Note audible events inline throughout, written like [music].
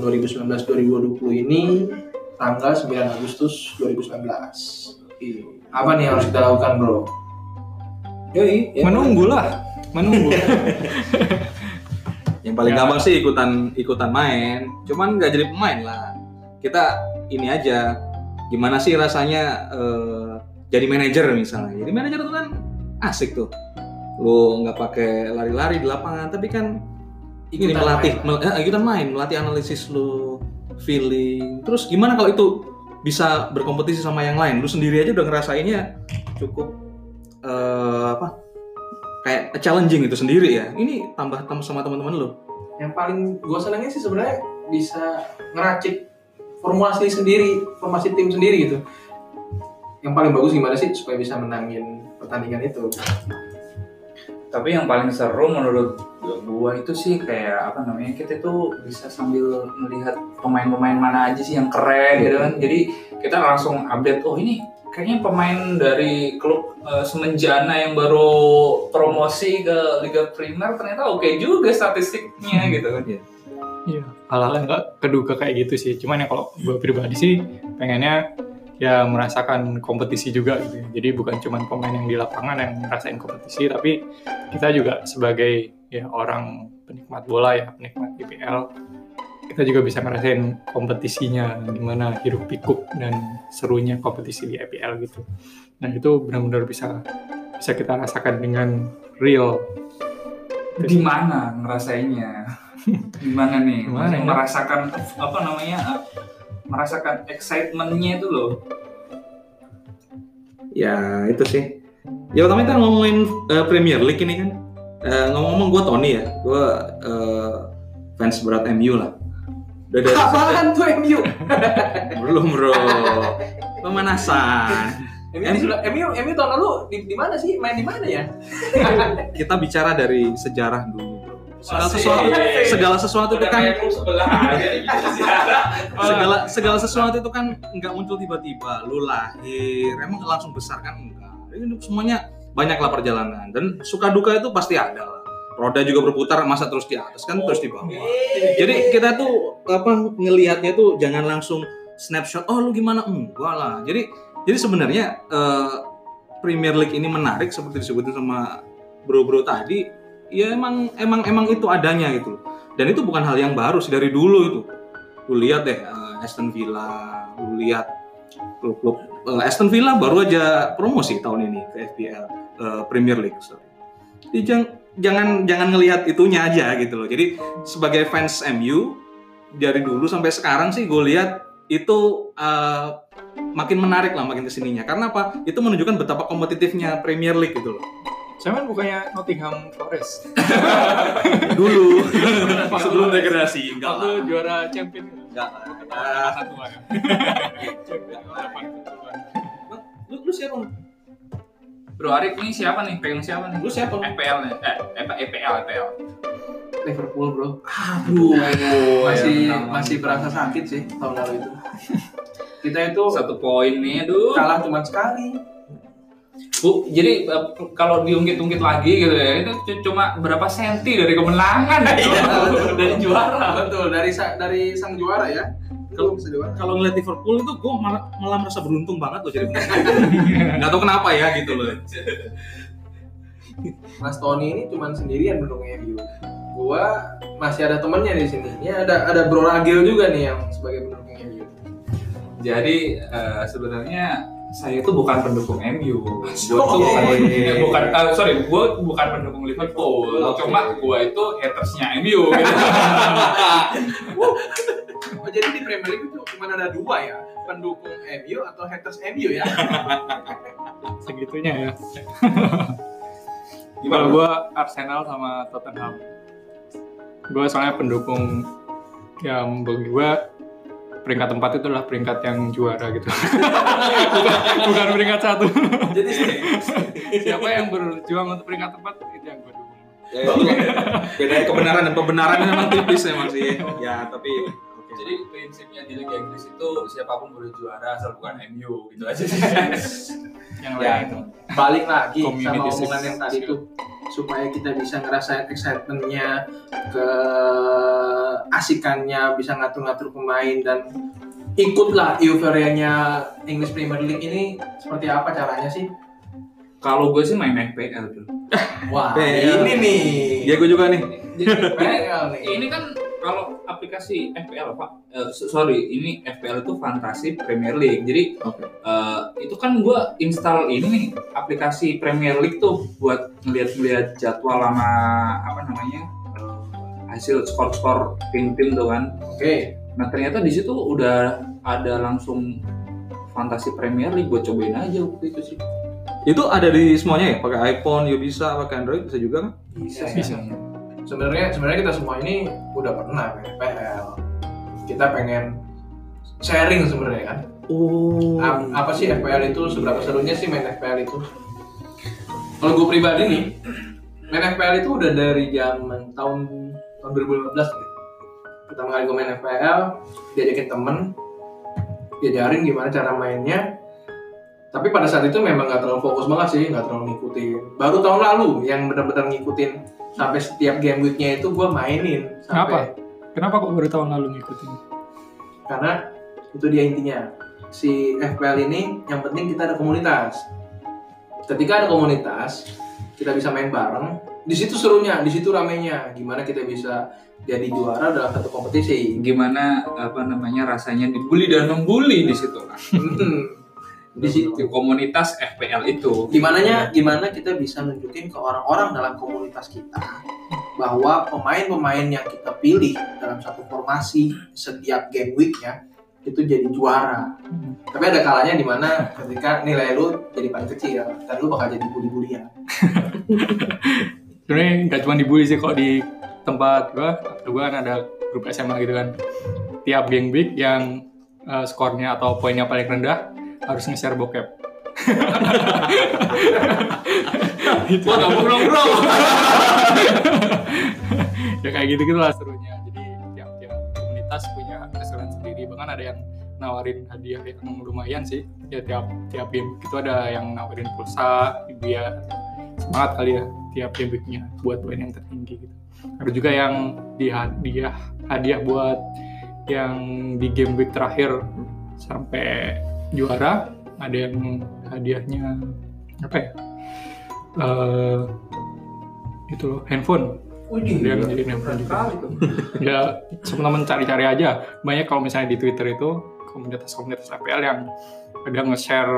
tahun 2019-2020 ini tanggal 9 Agustus 2019. Ih, Apa nih yang harus kita lakukan bro? Yoi, ya. Menunggu lah, menunggu. [laughs] Yang paling Ya. gampang sih ikutan ikutan main. Cuman nggak jadi pemain lah. Kita ini aja. Gimana sih rasanya eh, jadi manajer misalnya? Jadi manajer itu kan asik tuh. Lu nggak pakai lari-lari di lapangan, tapi kan ini Ikutan melatih, main. mel- eh, ikutan main, melatih analisis lu, feeling. Terus gimana kalau itu bisa berkompetisi sama yang lain? Lu sendiri aja udah ngerasainnya cukup eh, apa? Kayak challenging itu sendiri ya. Ini tambah tambah sama teman-teman lu. Yang paling gue senangnya sih sebenarnya bisa ngeracik formasi sendiri, formasi tim sendiri gitu. Yang paling bagus gimana sih supaya bisa menangin pertandingan itu? Tapi yang paling seru menurut gua itu sih kayak apa namanya kita tuh bisa sambil melihat pemain-pemain mana aja sih yang keren gitu kan. Jadi kita langsung update oh ini kayaknya pemain dari klub eh, Semenjana yang baru promosi ke Liga Primer ternyata oke juga statistiknya gitu kan. Iya, hal-hal yang nggak keduga kayak gitu sih. Cuman ya kalau gue pribadi sih pengennya ya merasakan kompetisi juga gitu. ya. Jadi bukan cuma pemain yang di lapangan yang ngerasain kompetisi, tapi kita juga sebagai ya orang penikmat bola ya, penikmat IPL, kita juga bisa ngerasain kompetisinya gimana hiruk pikuk dan serunya kompetisi di IPL gitu. Nah itu benar-benar bisa bisa kita rasakan dengan real. Di mana ngerasainnya? [laughs] Gimana nih? Gimana ya? merasakan apa namanya? Merasakan excitementnya itu loh. Ya itu sih. Ya pertama kita ngomongin eh, Premier League ini kan. Eh, ngomong-ngomong gue Tony ya, gue eh, fans berat MU lah. Udah dari Apaan tuh MU? belum bro, pemanasan. MU, MU, MU tahun lalu di, di mana sih? Main di mana ya? Kita bicara dari sejarah dulu. Segala sesuatu, segala sesuatu itu kan aja [laughs] segala segala sesuatu itu kan nggak muncul tiba-tiba. Lu lahir emang langsung besar kan? Enggak. Ini semuanya banyaklah perjalanan. Dan suka duka itu pasti ada lah. Roda juga berputar masa terus di atas kan terus di bawah. Jadi kita tuh apa ngelihatnya tuh jangan langsung snapshot oh lu gimana? Enggak lah. Jadi jadi sebenarnya eh, Premier League ini menarik seperti disebutin sama bro-bro tadi ya emang emang emang itu adanya gitu dan itu bukan hal yang baru sih dari dulu itu. Lu lihat deh eh, Aston Villa lu lihat klub-klub eh, Aston Villa baru aja promosi tahun ini ke FPL eh, Premier League sorry. Jadi jangan jangan jangan ngelihat itunya aja gitu loh. Jadi sebagai fans MU dari dulu sampai sekarang sih gue lihat itu eh, makin menarik lah makin ke sininya. Karena apa? Itu menunjukkan betapa kompetitifnya Premier League gitu loh Saya kan bukannya Nottingham Forest. [laughs] dulu sebelum degradasi enggak Waktu lah juara champion. enggak lah satu. Champion delapan keturunan. lu, lu siapa lu? Bro Arif ini siapa nih? Pegang siapa nih? lu siapa? EPL nih. Eh, apa EPL EPL. Liverpool bro. aduh Masih ya, masih berasa sakit sih tahun lalu itu. Kita itu Satu poin nih, aduh. kalah cuma sekali. Bu, jadi eh, kalau diungkit-ungkit lagi gitu ya, itu cuma berapa senti dari kemenangan [laughs] gitu. dari juara. Betul dari dari sang juara ya. Kalau kalau ngeliat Liverpool itu gue malah, malah merasa beruntung banget loh jadi [laughs] nggak tahu kenapa ya gitu loh Mas Tony ini cuma sendirian mendukung MU. Gua masih ada temennya di sini. Ini ada ada Bro Ragil juga nih yang sebagai pendukung MU. Jadi eh, sebenarnya saya itu bukan pendukung MU. Gue tuh bukan, bukan eh, sorry, gue bukan pendukung Liverpool. Oke. Cuma gue itu hatersnya MU. Gitu. [laughs] Oh, jadi di Premier League itu cuma ada dua ya, pendukung MU atau haters MU ya. [laughs] Segitunya ya. Gimana? Kalau gue Arsenal sama Tottenham. Gue soalnya pendukung yang bagi gue peringkat tempat itu adalah peringkat yang juara gitu. [laughs] bukan, bukan peringkat satu. jadi Siapa yang berjuang untuk peringkat tempat itu yang gue dukung. ya, beda kebenaran dan pembenaran memang tipis emang sih ya tapi Jadi prinsipnya di Liga Inggris itu siapa pun boleh juara asal bukan MU gitu aja sih. [laughs] yang Ya, lain balik lagi sama omongan yang tadi tuh supaya kita bisa ngerasain excitementnya ke asikannya bisa ngatur-ngatur pemain dan ikutlah euforianya English Premier League ini seperti apa caranya sih? Kalau gue sih main FPL tuh. Wah, ini nih. Ya gue juga nih. Nih. Ini kan kalau aplikasi FPL pak, eh, so- sorry ini FPL itu Fantasy Premier League. Jadi Oke. eh, itu kan gue install ini nih aplikasi Premier League tuh buat ngeliat-ngeliat jadwal sama apa namanya eh, hasil skor-skor tim-tim tuh kan. Oke. Nah ternyata di situ udah ada langsung Fantasy Premier League buat cobain aja waktu itu sih. Itu ada di semuanya ya? Pakai iPhone, ya bisa, pakai Android bisa juga kan? Bisa. Bisa. Sebenarnya sebenarnya kita semua ini udah pernah main FPL. Kita pengen sharing sebenarnya kan. Oh. Ap- apa sih FPL itu seberapa serunya sih main FPL itu kalau gue pribadi nih main FPL itu udah dari zaman tahun tahun 2015 gitu. pertama kali gue main FPL diajakin temen diajarin gimana cara mainnya tapi pada saat itu memang nggak terlalu fokus banget sih nggak terlalu ngikutin baru tahun lalu yang benar-benar ngikutin sampai setiap game weeknya itu gue mainin sampai kenapa? Kok baru tahun lalu ngikutin? Karena itu dia intinya. Si FPL ini yang penting kita ada komunitas. Ketika ada komunitas kita bisa main bareng. Di situ serunya di situ ramenya. Gimana kita bisa jadi juara dalam satu kompetisi. Gimana apa namanya rasanya dibully dan membuli di situ. Kan? [laughs] Hmm. di situ komunitas FPL itu. gimananya gimana kita bisa nunjukin ke orang-orang dalam komunitas kita bahwa pemain-pemain yang kita pilih dalam satu formasi setiap game weeknya itu jadi juara tapi ada kalanya di mana ketika nilai lu jadi paling kecil dan lu bakal jadi bully-bulian sebenarnya nggak cuma dibully sih kok di tempat gua gua kan ada grup SMA gitu kan tiap game week yang eh, skornya atau poinnya paling rendah harus nge-share bokep. Wah, gabung dong bro. ya kayak gitu gitu lah serunya. Jadi tiap tiap komunitas punya keseruan sendiri. Bahkan ada yang nawarin hadiah yang lumayan sih. Ya tiap tiap game itu ada yang nawarin pulsa biar semangat kali ya tiap game buat poin yang tertinggi gitu. Ada juga yang di hadiah hadiah buat yang di game week terakhir sampai juara ada yang hadiahnya apa ya? Eh itu loh handphone. Widih, dia jadi handphone juga. [laughs] ya teman-teman cari-cari aja. Banyak kalau misalnya di Twitter itu komunitas-komunitas FPL yang ada nge-share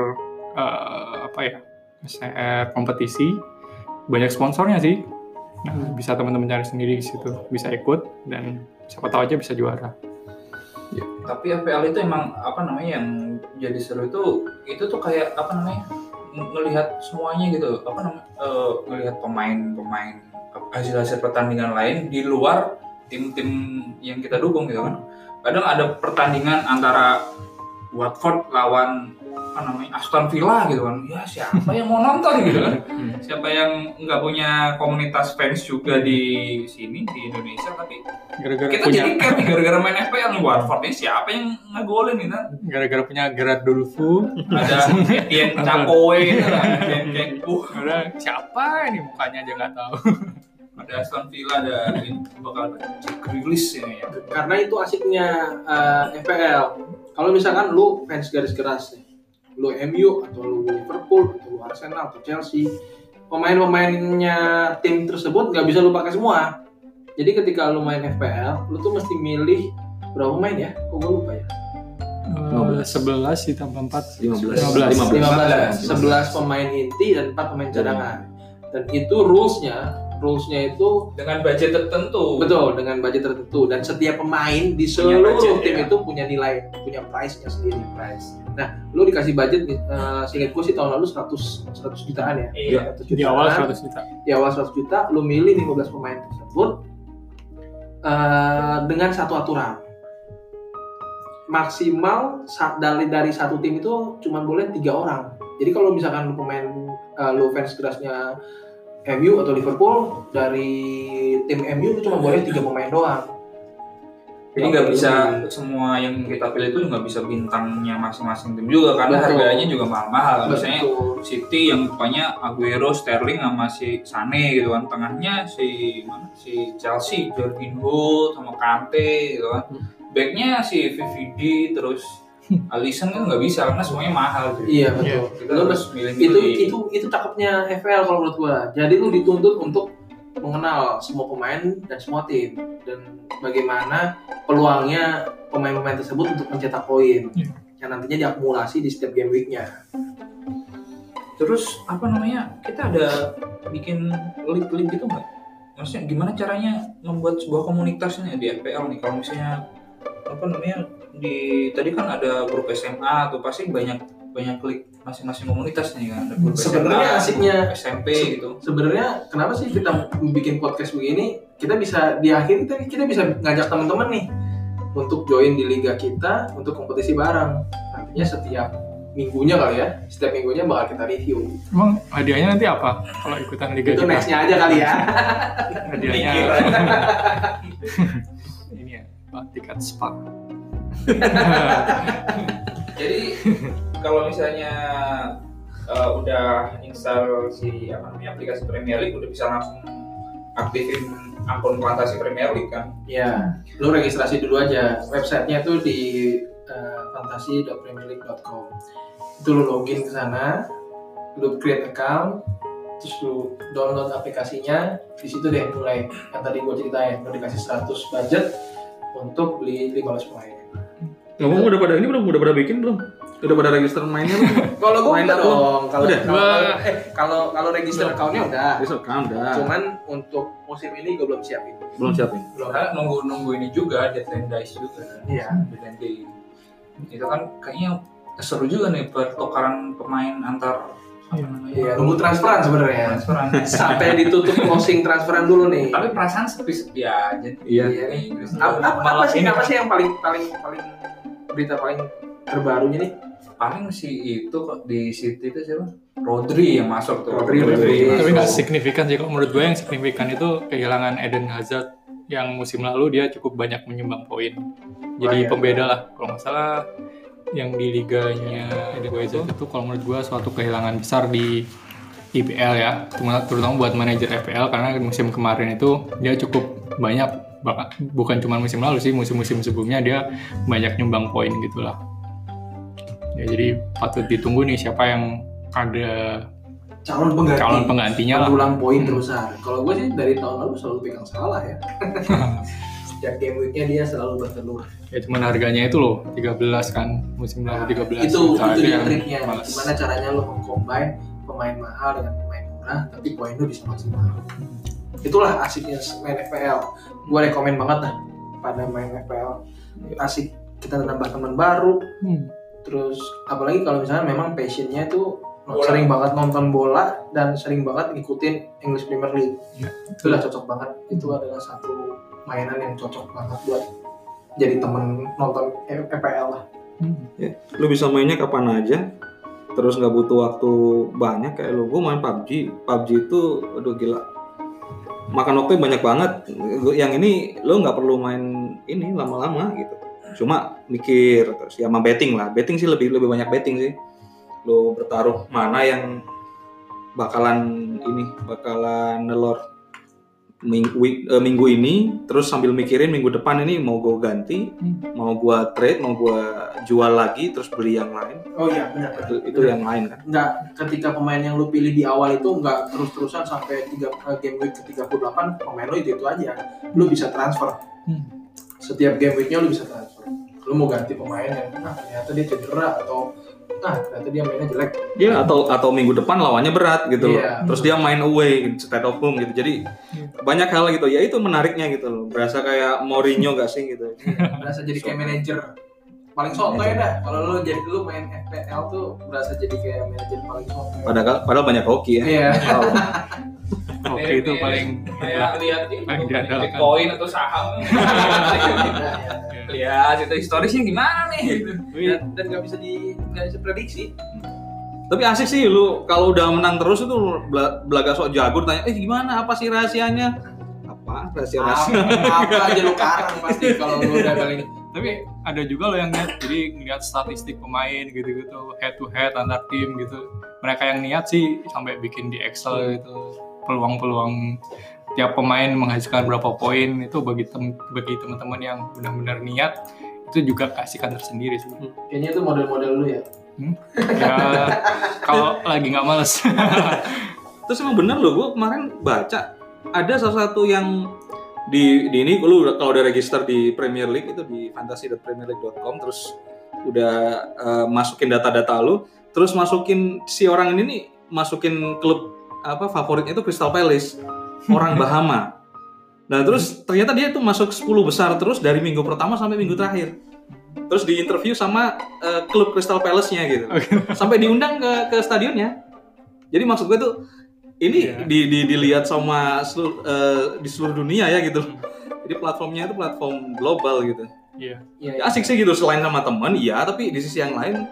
eh, apa ya nge-share kompetisi. Banyak sponsornya sih. Nah bisa teman-teman cari sendiri di situ. Bisa ikut dan siapa tahu aja bisa juara. Tapi FPL itu emang apa namanya yang jadi seru itu itu tuh kayak apa namanya ngelihat semuanya gitu apa namanya eh, ngelihat pemain-pemain hasil-hasil pertandingan lain di luar tim-tim yang kita dukung gitu kan. Kadang ada pertandingan antara Watford lawan apa namanya Aston Villa gitu kan. Ya siapa yang mau nonton gitu kan? Siapa yang nggak punya komunitas fans juga di sini di Indonesia tapi gara-gara kita punya jadi kayak nih, gara-gara main FPL nih Watford ini siapa yang ngegolin nih kan? Gara-gara punya Gerard Dulfu ada Etienne [laughs] Cakoe gitu kan Etienne siapa ini mukanya aja nggak tahu. Ada Aston Villa ada bakal Grealish ini ya. Karena itu asiknya eh, FPL kalau misalkan lu fans garis keras nih lu MU atau lu Liverpool atau lu Arsenal atau Chelsea. Pemain-pemainnya tim tersebut nggak bisa lu pakai semua. Jadi ketika lu main FPL lu tuh mesti milih berapa pemain ya? Kok gue lupa ya? Eh, 11 ditambah 4 15. 15 11 pemain inti dan 4 pemain cadangan. Dan itu rulesnya rulesnya itu dengan budget tertentu Betul, dengan budget tertentu dan setiap pemain di seluruh budget, tim ya. itu punya nilai, punya price-nya sendiri, price. Nah, lu dikasih budget uh, seingat gue sih tahun lalu 100 100 jutaan ya. Iya. 100 di awal jutaan. 100 juta Di awal 100 juta, lu milih 15 pemain tersebut uh, dengan satu aturan. Maksimal dari dari satu tim itu cuma boleh tiga orang. Jadi kalau misalkan lu pemain uh, lu fans kerasnya MU atau Liverpool dari tim MU itu cuma boleh tiga pemain doang. Jadi nggak bisa semua yang kita pilih itu nggak bisa bintangnya masing-masing tim juga karena Betul. harganya juga mahal-mahal. Misalnya. City yang depannya Aguero, Sterling sama si Sane gitu kan. Tengahnya si mana? Si Chelsea, Jorginho sama Kante gitu kan. Hmm. Backnya si VVD terus Alisson kan nggak bisa karena semuanya mahal. Jadi Iya betul. Kita Lu harus milih itu itu itu cakepnya FPL kalau menurut gua. Jadi lu dituntut untuk mengenal semua pemain dan semua tim dan bagaimana peluangnya pemain-pemain tersebut untuk mencetak poin Iya. yang nantinya diakumulasi di setiap game weeknya. Terus apa namanya? Kita ada bikin link-link gitu nggak? Maksudnya gimana caranya membuat sebuah komunitasnya di FPL nih? Kalau misalnya apa namanya di tadi kan ada grup SMA tuh pasti banyak banyak klik masing-masing komunitas nih kan ada grup Sebenarnya SMA, asiknya grup SMP gitu. sebenarnya kenapa sih kita bikin podcast begini? Kita bisa di akhir kita kita bisa ngajak teman-teman nih untuk join di liga kita untuk kompetisi bareng. Nantinya setiap minggunya kali ya, setiap minggunya bakal kita review. Emang hadiahnya nanti apa kalau ikutan liga Itu kita? nextnya aja kali ya. [laughs] Hadiahnya [laughs] ini ya, Pak, tiket spa. [laughs] Jadi kalau misalnya uh, udah install si apa namanya aplikasi Premier League udah bisa langsung aktifin akun fantasi Premier League kan. Ya, lu registrasi dulu aja. Websitenya tuh di uh, fantasi.premierleague.com. Itu lu login ke sana, lu create account, terus lu download aplikasinya. Di situ deh mulai yang tadi gua ceritain, lu dikasih 100 budget untuk beli 15 pemain. Ngomong udah pada ini belum? Udah pada bikin belum? Udah pada register mainnya belum? [laughs] Kalau gua Main udah dong, kalau eh kalau kalau register accountnya udah. Register kan udah. Cuman untuk musim ini gua belum siapin. belum siapin. Belum. Karena nunggu nunggu ini juga deadline dice juga. kan. Iya. Deadline day. Itu kan kayaknya seru juga nih pertukaran pemain antar apa namanya? Iya, nunggu transferan sebenarnya. transferan. [laughs] Sampai ditutup closing transferan dulu nih. Tapi perasaan sepi-sepi aja. Iya. Iya. Apa, apa, apa sih ini apa kan sih yang paling paling paling berita paling terbarunya nih paling si itu kok di City itu siapa? Rodri yang masuk tuh. Rodri, Rodri. Tapi nggak signifikan sih kalau menurut gue yang signifikan itu kehilangan Eden Hazard yang musim lalu dia cukup banyak menyumbang poin. Jadi iya. pembeda lah kalau nggak salah yang di liganya Eden Hazard itu kalau menurut gue suatu kehilangan besar di IPL ya, Cuma- terutama buat manajer FPL karena musim kemarin itu dia cukup banyak bahkan bukan cuma musim lalu sih musim-musim sebelumnya dia banyak nyumbang poin gitulah. Ya jadi patut ditunggu nih siapa yang ada calon pengganti calon penggantinya lah. pendulang poin Hmm. terbesar kalau gue sih dari tahun lalu selalu pegang salah ya [laughs] setiap game weeknya dia selalu bertelur Ya cuman harganya itu loh 13 kan musim lalu 13 itu juta. itu dia yang triknya males. gimana caranya lo mengcombine pemain mahal dengan pemain murah tapi poin lo bisa maksimal itulah asiknya main FPL gue rekomen banget dah pada main FPL asik kita nambah teman baru Hmm. terus apalagi kalau misalnya memang passionnya itu Bola. sering banget nonton bola dan sering banget ngikutin English Premier League Ya. itu udah cocok banget itu adalah satu mainan yang cocok banget buat jadi temen nonton FPL lah Hmm. Lu bisa mainnya kapan aja. Terus nggak butuh waktu banyak kayak lu. Gue main PUBG. PUBG itu aduh gila. Makan waktu banyak banget. Yang ini lu nggak perlu main ini lama-lama gitu. Cuma mikir terus ya sama betting lah. Betting sih lebih lebih banyak betting sih. Lu bertaruh mana yang bakalan ini bakalan nelor minggu, week- eh, minggu ini terus sambil mikirin minggu depan ini mau gue ganti Hmm. mau gua trade mau gua jual lagi terus beli yang lain. Oh iya benar itu itu yang lain kan? Nggak ketika pemain yang lu pilih di awal itu nggak terus-terusan sampai tiga eh, game week ke 38 pemain lu itu itu aja. Lu bisa transfer. Hmm. setiap game weeknya lu bisa transfer. Lu mau ganti pemain yang ah, ternyata dia cedera atau ah ternyata dia mainnya jelek. Ya atau atau minggu depan lawannya berat gitu loh. Iya. terus dia main away state of home gitu. Jadi Iya. banyak hal gitu. Ya itu menariknya gitu loh. Berasa kayak Mourinho gak sih gitu. Berasa jadi kayak manajer. Paling sotoy dah kalau lu jadi lu main FPL tuh berasa jadi kayak manajer paling sotoy padahal padahal banyak hoki ya. Iya. Oh, [laughs] Oke itu paling kayak lihat Paling. Bitcoin atau saham. [laughs] Lihat itu historisnya gimana nih? dan nggak bisa di nggak bisa prediksi. Tapi asik sih lu kalau udah menang terus itu bela- belaga sok jago tanya eh gimana? Apa sih rahasianya? Apa? Apa rahasia-rahasia. Apa? Aja lu karang pasti kalau lu udah kali ini Tapi ada juga loh yang niat, jadi ngeliat statistik pemain gitu-gitu, head to head antar tim gitu. Mereka yang niat sih sampai bikin di Excel gitu, peluang-peluang tiap pemain menghasilkan berapa poin itu bagi tem bagi teman-teman yang benar-benar niat itu juga kasihkan tersendiri sih. kayaknya itu model-model lu ya Ya kalau lagi nggak males. [laughs] terus emang bener loh gue kemarin baca ada salah satu yang di di ini lu udah- kalau udah register di Premier League itu di fantasy.premierleague.com terus udah eh, masukin data-data lu terus masukin si orang ini nih masukin klub apa favoritnya itu Crystal Palace orang [laughs] Bahama nah terus ternyata dia tuh masuk 10 besar terus dari minggu pertama sampai minggu terakhir. Terus di interview sama eh, klub Crystal Palace-nya gitu. [laughs] Sampai diundang ke ke stadionnya. Jadi maksud gue tuh ini Iya. di, di- dilihat sama seluruh, eh, di seluruh dunia ya gitu. Jadi platformnya itu platform global gitu. Iya. Iya, ya asik sih gitu selain sama teman ya tapi di sisi yang lain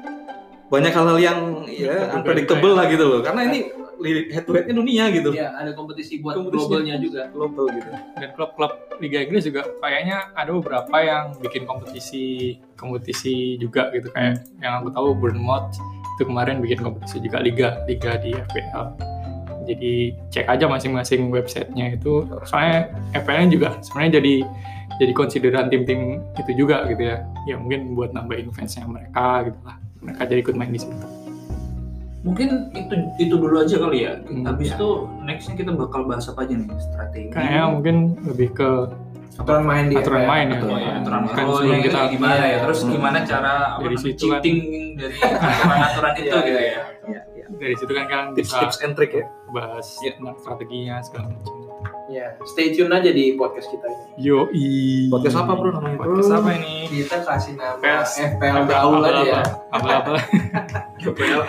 banyak hal-hal yang ya unpredictable lah gitu loh. Karena ini head to headnya dunia gitu. Iya, ada kompetisi buat Kompetisi. globalnya juga. global gitu. Dan klub-klub Liga Inggris juga kayaknya ada beberapa yang bikin kompetisi kompetisi juga gitu. Kayak yang aku tahu Bournemouth itu kemarin bikin kompetisi juga liga liga di FPL jadi cek aja masing-masing websitenya itu. Soalnya FPL juga sebenarnya jadi jadi konsideran tim-tim itu juga gitu ya. Ya mungkin buat nambahin fansnya mereka gitu lah. Mereka jadi ikut main di situ Mungkin itu itu dulu aja kali ya. Hmm, Habis ya. itu nextnya kita bakal bahas apa aja nih strategi. kayaknya mungkin lebih ke Aturan main di aturan FPL. main ya, Aturan, ya. aturan kan oh, sebelum yang kita itu gimana ya? Terus Hmm. gimana cara apa Dari situ kan- cheating dari aturan-aturan itu [laughs] Iya, gitu iya, ya. ya, ya. dari situ kan kan tips bisa tips and trick ya bahas Ya. strateginya segala macam. Iya, stay tune aja di podcast kita ini. Yo i. Podcast apa, bro, namanya, bro? Podcast apa ini? Kita kasih nama PS. FPL gaul aja ya. Apa-apa. FPL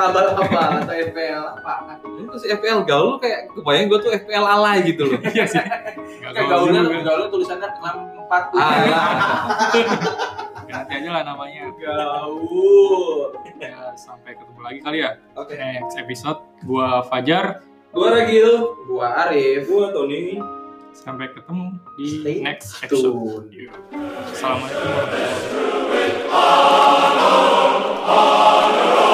abal-abal atau FPL apa? terus FPL gaul lu kayak kebayang gue tuh FPL alay gitu loh Iya sih. Kayak gaulnya gaulnya tulisannya 64 Ah, iya. Ganti aja lah namanya. Gaul. Ya, sampai ketemu lagi kali ya. oke Next episode gua Fajar. Gua Ragil, gua Arif, gua Tony. Sampai ketemu di Stay next episode. Assalamualaikum warahmatullahi wabarakatuh.